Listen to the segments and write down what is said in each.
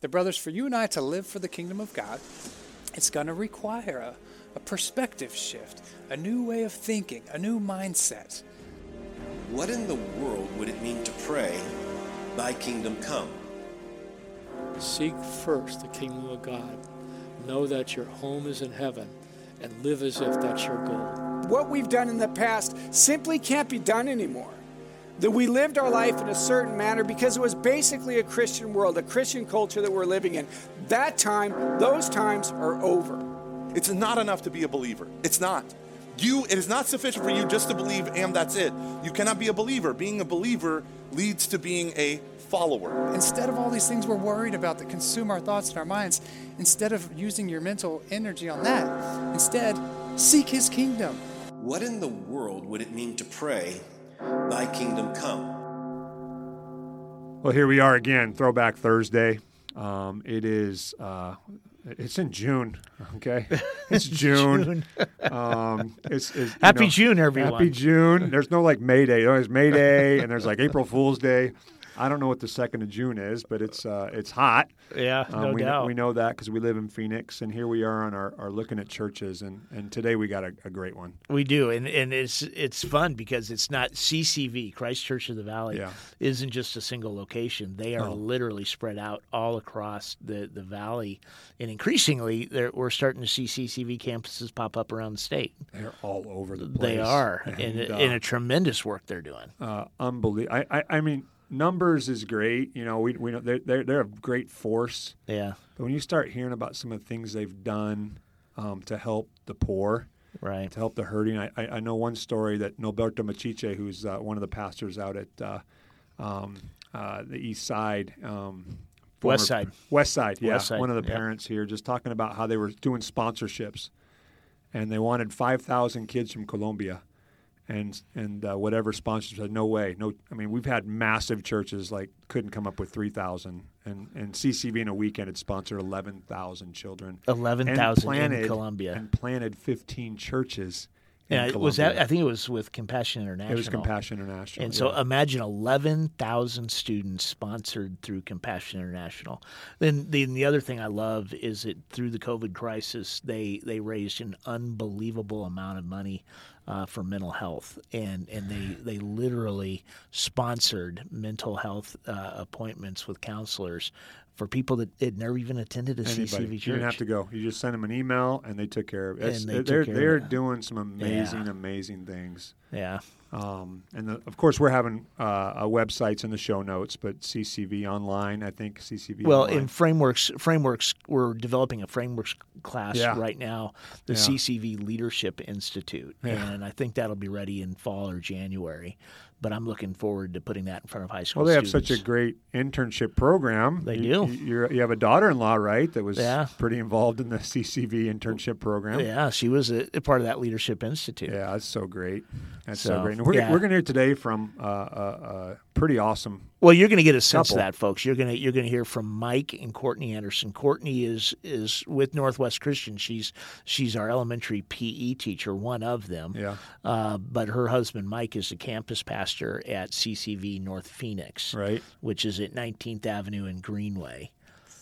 The brothers, for you and I to live for the kingdom of God, it's going to require a, a perspective shift, a new way of thinking, a new mindset. What in the world would it mean to pray, Thy kingdom come? Seek first the kingdom of God. Know that your home is in heaven and live as if that's your goal. What we've done in the past simply can't be done anymore. That we lived our life in a certain manner because it was basically a Christian world, a Christian culture that we're living in. That time, those times are over. It's not enough to be a believer. It's not. You, it is not sufficient for you just to believe and that's it. You cannot be a believer. Being a believer leads to being a follower. Instead of all these things we're worried about that consume our thoughts and our minds, instead of using your mental energy on that, instead, seek His kingdom. What in the world would it mean to pray, Thy kingdom come? Well, here we are again, Throwback Thursday. Um, it is. Uh, it's in June, okay? It's June. um, it's, it's, happy know, June, everyone. Happy June. There's no like May Day. There's May Day, and there's like April Fool's Day. I don't know what the second of June is, but it's uh, it's hot. Yeah, um, no we, doubt. We know that because we live in Phoenix, and here we are on our, our looking at churches, and, and today we got a, a, great one. We do, and and it's it's fun because it's not CCV Christ Church of the Valley yeah. isn't just a single location. They are literally spread out all across the the valley, and increasingly we're starting to see CCV campuses pop up around the state. They're all over the place. They are, and, in, uh, in a tremendous work they're doing. uh, unbelievable. I, I, I mean, numbers is great. You know, we, we know they're, they're, they're a great force. Yeah, But when you start hearing about some of the things they've done um, to help the poor, right. to help the hurting, I, I, I know one story that Noberto Machiche, who's uh, one of the pastors out at uh, um, uh, the East Side. Um, West Side. West Side, yeah. West Side, one of the yeah. parents here just talking about how they were doing sponsorships, and they wanted five thousand kids from Colombia, and and uh, whatever sponsors said no way, no. I mean, we've had massive churches like couldn't come up with three thousand, and and CCV in a weekend had sponsored eleven thousand children, Eleven and in planted- Colombia. and planted fifteen churches. in Yeah, was that? I think it was with Compassion International. It was Compassion International. And so yeah. imagine 11,000 students sponsored through Compassion International. Then the, the other thing I love is that through the COVID crisis, they, they raised an unbelievable amount of money uh, for mental health. And, and they, they literally sponsored mental health uh, appointments with counselors for people that had never even attended a Anybody. CCV You church. didn't have to go. You just send them an email, and they took care of it. It's- And they took they're they're doing some amazing, Yeah. amazing things. Yeah. Um, and the, of course, we're having uh, uh, websites in the show notes, but CCV online, I think CCV. Well, online. in frameworks, frameworks, we're developing a frameworks class Yeah. right now, the Yeah. CCV Leadership Institute, and I think that'll be ready in fall or January. But I'm looking forward to putting that in front of high school. well, they have such a great internship program. They you, do. You, you're, you have a daughter-in-law, right? That was Yeah. pretty involved in the CCV internship program. Yeah, she was a, a part of that Leadership Institute. Yeah, that's so great. That's so, So, great. And we're, yeah. we're going to hear today from uh, uh, uh, pretty awesome. Well, you're going to get a sense Couple. of that, folks. You're going to you're going to hear from Mike and Courtney Anderson. Courtney is is with Northwest Christian. She's she's our elementary PE teacher, one of them. Yeah. Uh, but her husband Mike is the campus pastor at CCV North Phoenix, Right. which is at 19th Avenue and Greenway.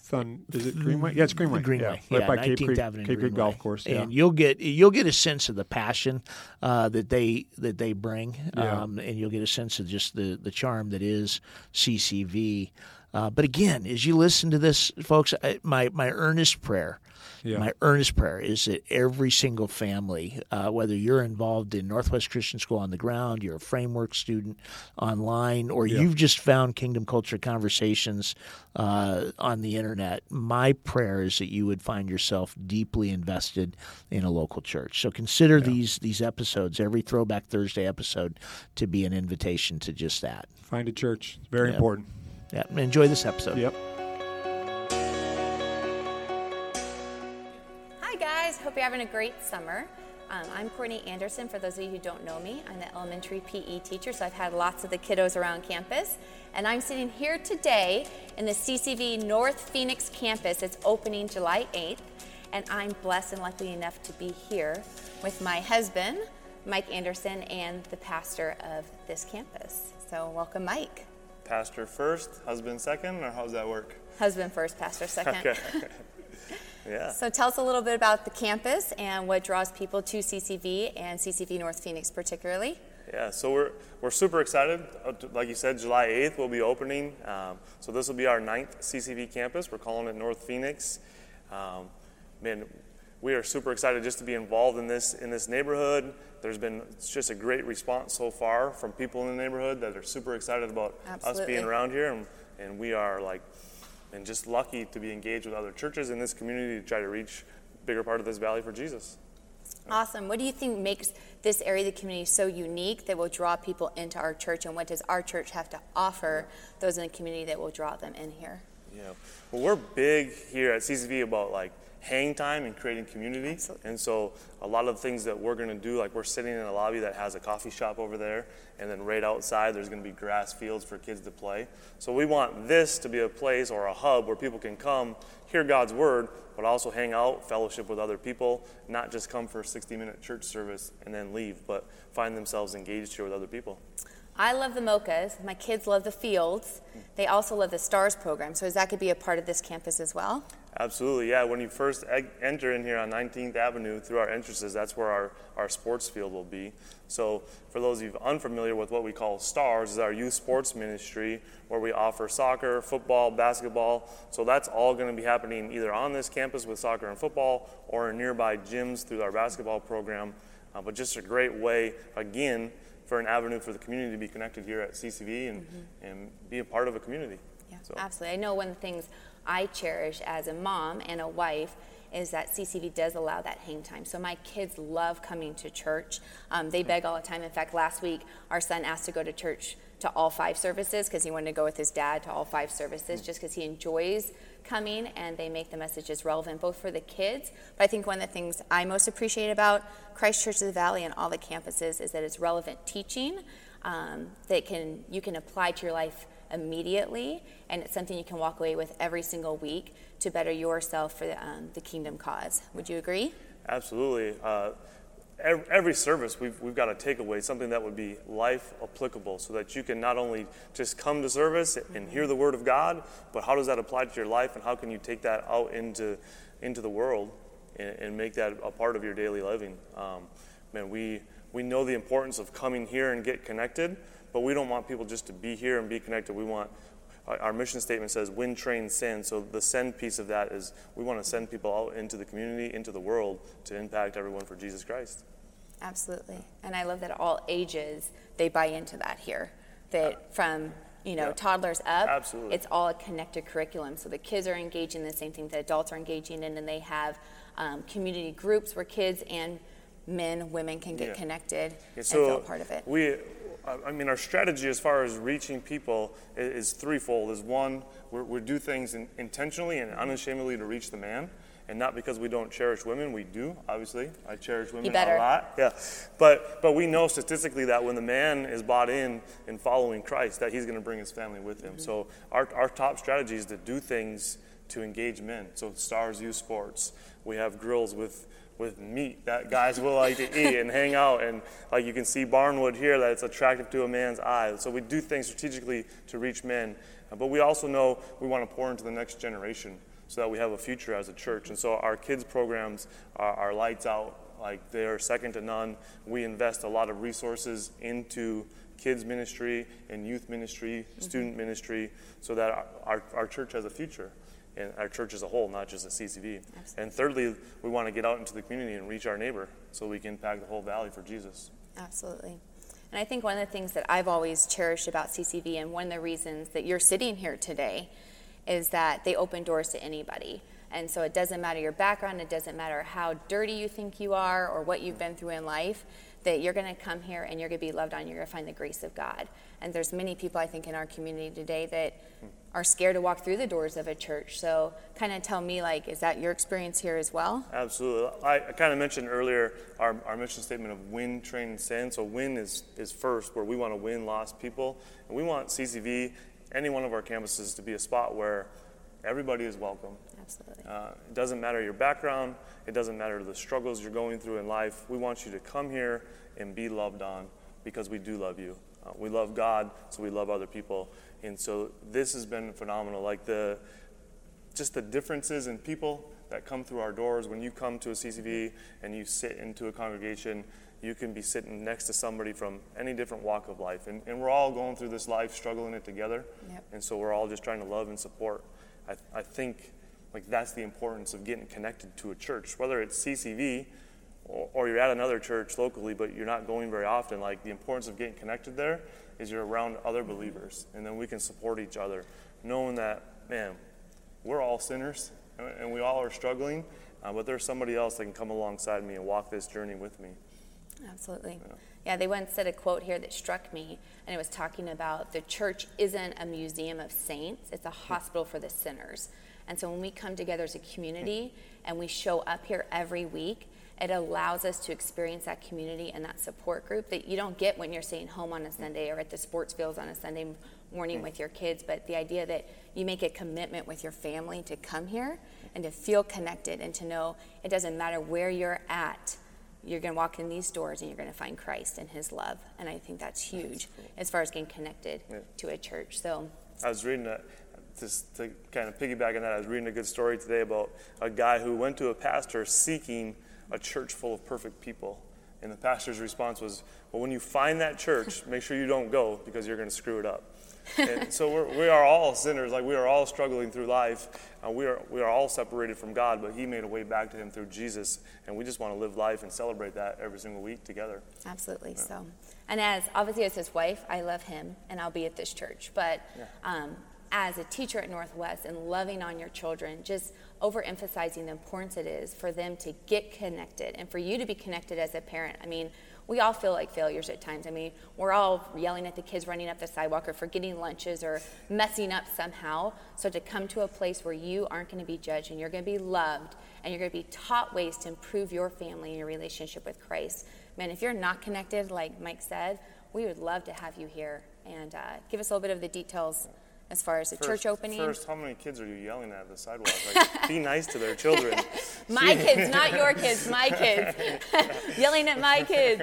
Thun, is it Greenway? Yeah, it's Greenway. Greenway, yeah, right yeah, by Cave Creek, Avenue Cave Creek Golf Course. Yeah. and you'll get you'll get a sense of the passion uh, that they that they bring, um, and you'll get a sense of just the the charm that is CCV. Uh, but again, as you listen to this, folks, I, my my earnest prayer. Yeah. My earnest prayer is that every single family, uh, whether you're involved in Northwest Christian School on the ground, you're a framework student online, or Yeah. you've just found Kingdom Culture Conversations uh, on the internet, my prayer is that you would find yourself deeply invested in a local church. So consider these these episodes, every Throwback Thursday episode, to be an invitation to just that. Find a church. It's very Yeah. important. Yeah, enjoy this episode. Yep. Hope you're having a great summer. Um, I'm Courtney Anderson. For those of you who don't know me, I'm the elementary PE teacher, so I've had lots of the kiddos around campus. And I'm sitting here today in the CCV North Phoenix campus. It's opening July 8th, and I'm blessed and lucky enough to be here with my husband, Mike Anderson, and the pastor of this campus. So, welcome, Mike. Pastor first, husband second, or how's that work? Husband first, pastor second. Okay. yeah. So tell us a little bit about the campus and what draws people to CCV and CCV North Phoenix particularly. Yeah, so we're, we're super excited. Uh, like you said, July 8th we'll be opening. Um, so this will be our ninth CCV campus. We're calling it North Phoenix. Um, man, we are super excited just to be involved in this in this neighborhood. There's been just a great response so far from people in the neighborhood that are super excited about Absolutely. us being around here, and, and we are like, and just lucky to be engaged with other churches in this community to try to reach a bigger part of this valley for Jesus. Awesome. What do you think makes this area of the community so unique that will draw people into our church, and what does our church have to offer those in the community that will draw them in here? Yeah. Well, we're big here at CCV about like hang time and creating community. Absolutely. And so a lot of the things that we're going to do, like we're sitting in a lobby that has a coffee shop over there, and then right outside there's going to be grass fields for kids to play. So we want this to be a place or a hub where people can come, hear God's word, but also hang out, fellowship with other people, not just come for a 60 minute church service and then leave, but find themselves engaged here with other people. I love the Mochas. My kids love the fields. Mm. They also love the STARS program. So, is that could be a part of this campus as well? Absolutely, yeah. When you first enter in here on 19th Avenue through our entrances, that's where our, our sports field will be. So, for those of you unfamiliar with what we call STARS, is our youth sports ministry where we offer soccer, football, basketball. So, that's all going to be happening either on this campus with soccer and football or in nearby gyms through our basketball program. Uh, but just a great way, again, for an avenue for the community to be connected here at CCV and, mm-hmm. and be a part of a community. Yeah, So- absolutely. I know one of the things I cherish as a mom and a wife is that CCV does allow that hang time. So my kids love coming to church. Um, they hmm. beg all the time. In fact, last week our son asked to go to church to all five services because he wanted to go with his dad to all five services hmm. just because he enjoys coming and they make the messages relevant both for the kids. But I think one of the things I most appreciate about Christ Church of the Valley and all the campuses is that it's relevant teaching um, that can you can apply to your life immediately, and it's something you can walk away with every single week to better yourself for the, um, the kingdom cause. Would you agree? Absolutely. Uh, every, service, we've, we've got a takeaway, something that would be life applicable, so that you can not only just come to service and hear the word of God, but how does that apply to your life, and how can you take that out into, into the world and, and make that a part of your daily living? Um, man, we, we know the importance of coming here and get connected, but we don't want people just to be here and be connected. We want our mission statement says win, train, send. So the send piece of that is we want to send people out into the community, into the world to impact everyone for Jesus Christ. Absolutely. And I love that all ages they buy into that here. That from you know Yeah. toddlers up, Absolutely. it's all a connected curriculum. So the kids are engaging in the same thing that adults are engaging in, and they have um, community groups where kids and men, women can get Yeah. connected Yeah, and feel part of it. We, I I mean, our strategy as far as reaching people is, threefold. Is one, we're, we do things in, intentionally and unashamedly to reach the man, and not because we don't cherish women. We do, obviously. I cherish women a lot. Yeah, but but we know statistically that when the man is bought in and following Christ, that he's going to bring his family with him. Mm-hmm. So our our top strategy is to do things to engage men. So Stars Youth Sports, we have grills with with meat that guys will like to eat and hang out. And like you can see barnwood here that it's attractive to a man's eye. So we do things strategically to reach men Uh, but we also know we want to pour into the next generation so that we have a future as a church. And so our kids programs are, are lights out. Like they are second to none. We invest a lot of resources into kids ministry and youth ministry student ministry so that our, our, our church has a future and our church as a whole, not just a CCV. Absolutely. And thirdly, we want to get out into the community and reach our neighbor so we can impact the whole valley for Jesus. Absolutely. And I think one of the things that I've always cherished about CCV, and one of the reasons that you're sitting here today, is that they open doors to anybody. And so it doesn't matter your background, it doesn't matter how dirty you think you are or what you've been through in life, that you're going to come here and you're going to be loved on, you're going to find the grace of God. And there's many people I think in our community today that are scared to walk through the doors of a church. So kind of tell me like is that your experience here as well? Absolutely. I, I kind of mentioned earlier our, our mission statement of win, train, and send. So win is, is first, where we want to win lost people. And we want CCV, any one of our campuses, to be a spot where everybody is welcome. Absolutely. Uh, it doesn't matter your background. It doesn't matter the struggles you're going through in life. We want you to come here and be loved on because we do love you. Uh, we love God, so we love other people. And so this has been phenomenal. Like the just the differences in people that come through our doors. When you come to a CCV and you sit into a congregation, you can be sitting next to somebody from any different walk of life. And, and we're all going through this life, struggling it together. Yep. And so we're all just trying to love and support. I, I think like that's the importance of getting connected to a church, whether it's CCV or, or you're at another church locally, but you're not going very often. Like the importance of getting connected there is you're around other believers, and then we can support each other, knowing that man, we're all sinners and we all are struggling, uh, but there's somebody else that can come alongside me and walk this journey with me. Absolutely. Yeah. yeah, they once said a quote here that struck me, and it was talking about the church isn't a museum of saints, it's a hospital for the sinners. And so when we come together as a community and we show up here every week, it allows us to experience that community and that support group that you don't get when you're staying home on a Sunday or at the sports fields on a Sunday morning with your kids. But the idea that you make a commitment with your family to come here and to feel connected and to know it doesn't matter where you're at, you're going to walk in these doors and you're going to find Christ and His love. And I think that's huge cool. as far as getting connected yeah. to a church. So I was reading that just to kind of piggyback on that, I was reading a good story today about a guy who went to a pastor seeking a church full of perfect people. And the pastor's response was, Well, when you find that church, make sure you don't go because you're going to screw it up. and so we're, we are all sinners, like we are all struggling through life. Uh, we, are, we are all separated from God, but He made a way back to Him through Jesus. And we just want to live life and celebrate that every single week together. Absolutely. Yeah. So, and as obviously as His wife, I love Him and I'll be at this church. But yeah. um, as a teacher at Northwest and loving on your children, just overemphasizing the importance it is for them to get connected and for you to be connected as a parent. I mean, we all feel like failures at times. I mean, we're all yelling at the kids running up the sidewalk or forgetting lunches or messing up somehow. So to come to a place where you aren't going to be judged and you're going to be loved and you're going to be taught ways to improve your family and your relationship with Christ. Man, if you're not connected, like Mike said, we would love to have you here and uh, give us a little bit of the details as far as the first, church opening? First, how many kids are you yelling at the sidewalk? Like, be nice to their children. my kids, not your kids, my kids. yelling at my kids.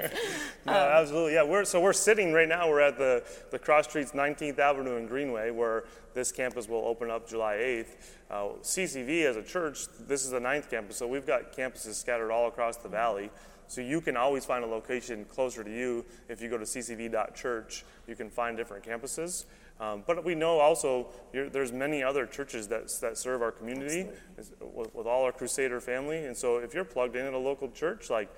No, um, absolutely. Yeah, we're, so we're sitting right now, we're at the, the cross streets 19th Avenue and Greenway, where this campus will open up July 8th. Uh, CCV as a church, this is the ninth campus, so we've got campuses scattered all across the valley. So you can always find a location closer to you. If you go to ccv.church, you can find different campuses. Um, but we know also there's many other churches that, that serve our community with, with, all our Crusader family. And so if you're plugged in at a local church, like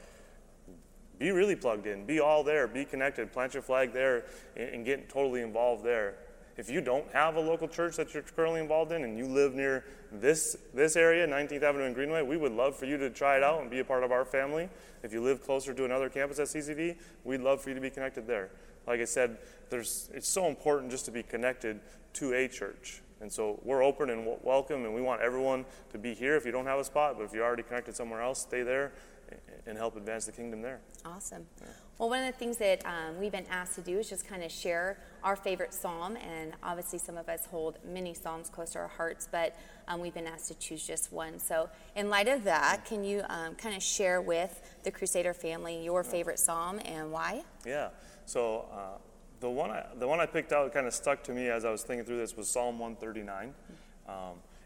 be really plugged in, be all there, be connected, plant your flag there, and, and get totally involved there. If you don't have a local church that you're currently involved in and you live near this, this area, 19th Avenue and Greenway, we would love for you to try it out and be a part of our family. If you live closer to another campus at CCV, we'd love for you to be connected there. Like I said, there's, it's so important just to be connected to a church. And so we're open and welcome, and we want everyone to be here if you don't have a spot, but if you're already connected somewhere else, stay there and help advance the kingdom there. Awesome. Yeah. Well, one of the things that um, we've been asked to do is just kind of share our favorite psalm, and obviously some of us hold many psalms close to our hearts, but um, we've been asked to choose just one. So, in light of that, can you um, kind of share with the Crusader family your favorite psalm and why? Yeah. So uh, the one I, the one I picked out kind of stuck to me as I was thinking through this was Psalm 139, um,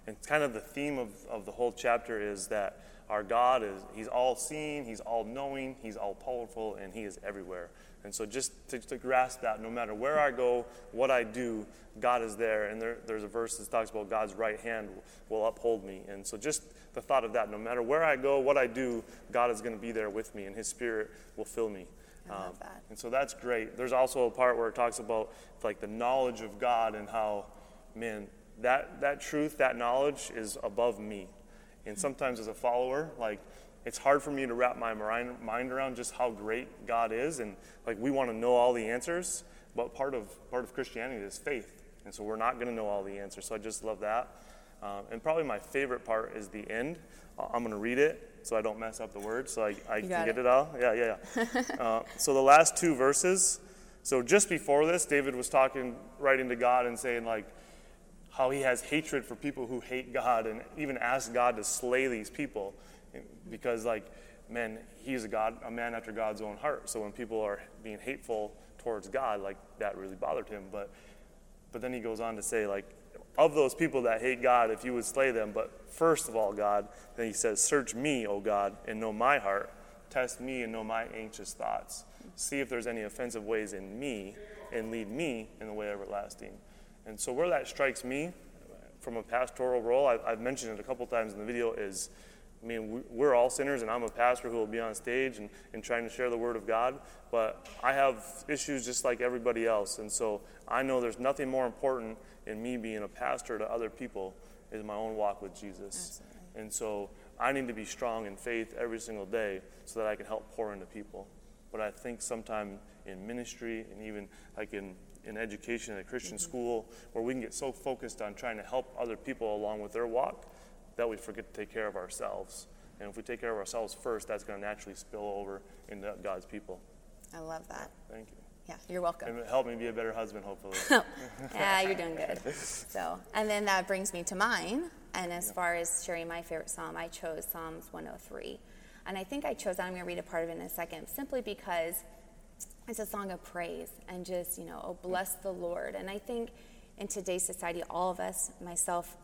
and kind of the theme of, of the whole chapter is that our God is He's all seeing, He's all knowing, He's all powerful, and He is everywhere. And so just to, to, grasp that, no matter where I go, what I do, God is there. And there, there's a verse that talks about God's right hand will uphold me. And so just the thought of that, no matter where I go, what I do, God is going to be there with me, and His Spirit will fill me. Um, and so that's great. There's also a part where it talks about like the knowledge of God and how, man, that, that truth, that knowledge is above me. And sometimes as a follower, like, it's hard for me to wrap my mind around just how great God is. And like, we want to know all the answers, but part of, part of Christianity is faith. And so we're not going to know all the answers. So I just love that. Um, and probably my favorite part is the end. I'm going to read it so I don't mess up the words, so I, I can get it. it all. Yeah, yeah, yeah. uh, so the last two verses. So just before this, David was talking, writing to God and saying, like, how he has hatred for people who hate God and even asked God to slay these people because, like, man, he's a God, a man after God's own heart. So when people are being hateful towards God, like, that really bothered him. But, but then he goes on to say, like, of those people that hate God, if you would slay them, but first of all, God, then he says, Search me, O God, and know my heart. Test me and know my anxious thoughts. See if there's any offensive ways in me, and lead me in the way everlasting. And so, where that strikes me from a pastoral role, I've, I've mentioned it a couple times in the video, is I mean, we're all sinners, and I'm a pastor who will be on stage and, and trying to share the Word of God, but I have issues just like everybody else. And so I know there's nothing more important in me being a pastor to other people is my own walk with Jesus. Absolutely. And so I need to be strong in faith every single day so that I can help pour into people. But I think sometime in ministry and even like in, in education at a Christian mm-hmm. school, where we can get so focused on trying to help other people along with their walk that we forget to take care of ourselves. And if we take care of ourselves first, that's going to naturally spill over into God's people. I love that. Thank you. Yeah, you're welcome. And help me be a better husband, hopefully. yeah, you're doing good. So, and then that brings me to mine. And as yeah. far as sharing my favorite psalm, I chose Psalms 103. And I think I chose, and I'm going to read a part of it in a second, simply because it's a song of praise and just, you know, oh, bless the Lord. And I think in today's society, all of us, myself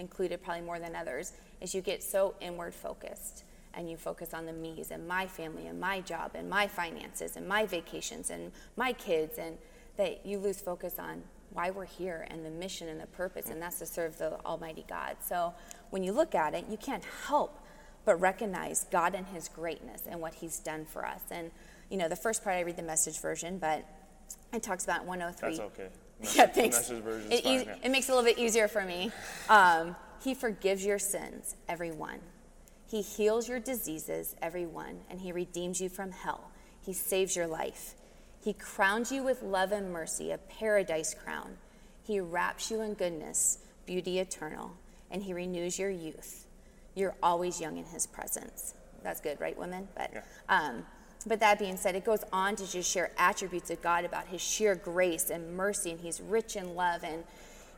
included probably more than others, is you get so inward focused and you focus on the me's and my family and my job and my finances and my vacations and my kids and that you lose focus on why we're here and the mission and the purpose and that's to serve the almighty god. So when you look at it you can't help but recognize god and his greatness and what he's done for us. And you know the first part i read the message version but it talks about 103 that's okay message, yeah thanks it, fine, yeah. it, makes it a little bit easier for me um, he forgives your sins every one he heals your diseases, every one, and He redeems you from hell. He saves your life. He crowns you with love and mercy, a paradise crown. He wraps you in goodness, beauty eternal, and He renews your youth. You're always young in His presence. That's good, right, women? But, yeah. um, but that being said, it goes on to just share attributes of God about His sheer grace and mercy, and He's rich in love and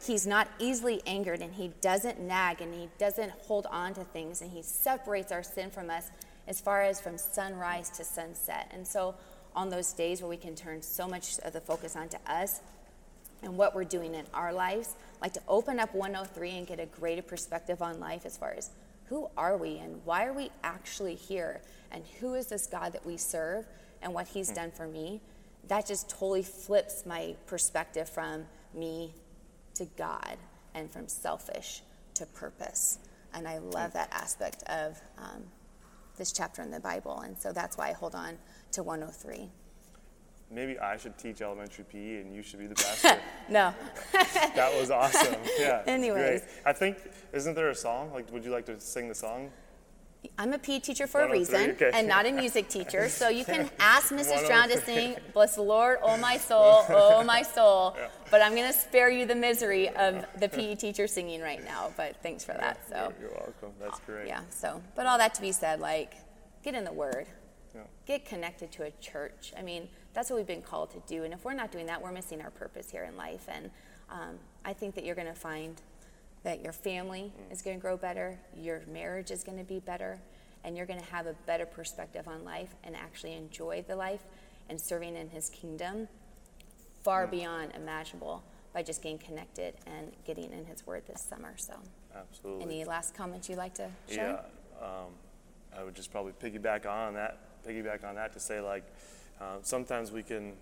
he's not easily angered and he doesn't nag and he doesn't hold on to things and he separates our sin from us as far as from sunrise to sunset. And so, on those days where we can turn so much of the focus onto us and what we're doing in our lives, like to open up 103 and get a greater perspective on life as far as who are we and why are we actually here and who is this God that we serve and what he's done for me, that just totally flips my perspective from me to God and from selfish to purpose. And I love that aspect of um, this chapter in the Bible. And so that's why I hold on to 103. Maybe I should teach elementary PE and you should be the pastor. no. that was awesome. Yeah. Anyways. Great. I think, isn't there a song? Like, would you like to sing the song? I'm a PE teacher for a oh reason okay. and not a music teacher. So you can ask Mrs. Oh Drown to sing, Bless the Lord, oh my soul, oh my soul. Yeah. But I'm going to spare you the misery of the PE teacher singing right now. But thanks for that. So You're welcome. That's uh, great. Yeah. So, but all that to be said, like, get in the Word, yeah. get connected to a church. I mean, that's what we've been called to do. And if we're not doing that, we're missing our purpose here in life. And um, I think that you're going to find that your family is going to grow better, your marriage is going to be better, and you're going to have a better perspective on life and actually enjoy the life and serving in His kingdom far beyond imaginable by just getting connected and getting in His Word this summer. So, absolutely. Any last comments you'd like to share? Yeah, um, I would just probably piggyback on that. Piggyback on that to say like, uh, sometimes we can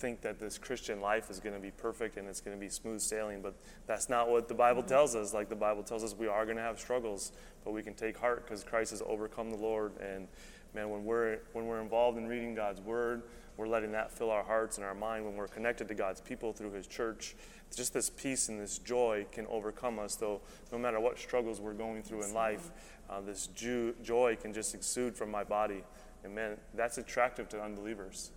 think that this Christian life is going to be perfect and it's going to be smooth sailing, but that's not what the Bible tells us. Like the Bible tells us, we are going to have struggles, but we can take heart because Christ has overcome the Lord. And man, when we're when we're involved in reading God's Word, we're letting that fill our hearts and our mind. When we're connected to God's people through His church, just this peace and this joy can overcome us. Though no matter what struggles we're going through in life, uh, this joy can just exude from my body. And man, that's attractive to unbelievers.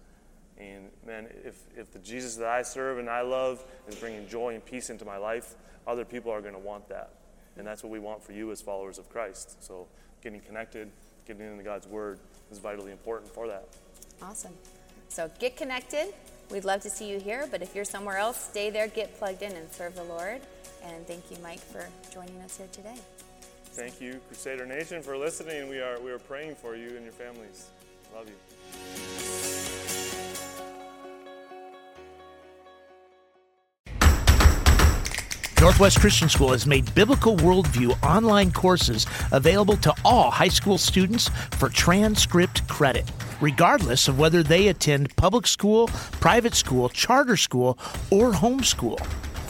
And man, if, if the Jesus that I serve and I love is bringing joy and peace into my life, other people are going to want that. And that's what we want for you as followers of Christ. So getting connected, getting into God's Word is vitally important for that. Awesome. So get connected. We'd love to see you here, but if you're somewhere else, stay there, get plugged in, and serve the Lord. And thank you, Mike, for joining us here today. Thank you, Crusader Nation, for listening. We are we are praying for you and your families. Love you. Northwest Christian School has made Biblical Worldview online courses available to all high school students for transcript credit, regardless of whether they attend public school, private school, charter school, or homeschool.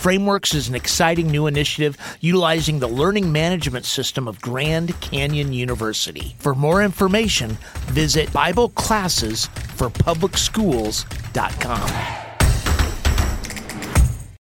Frameworks is an exciting new initiative utilizing the learning management system of Grand Canyon University. For more information, visit BibleClassesForPublicSchools.com.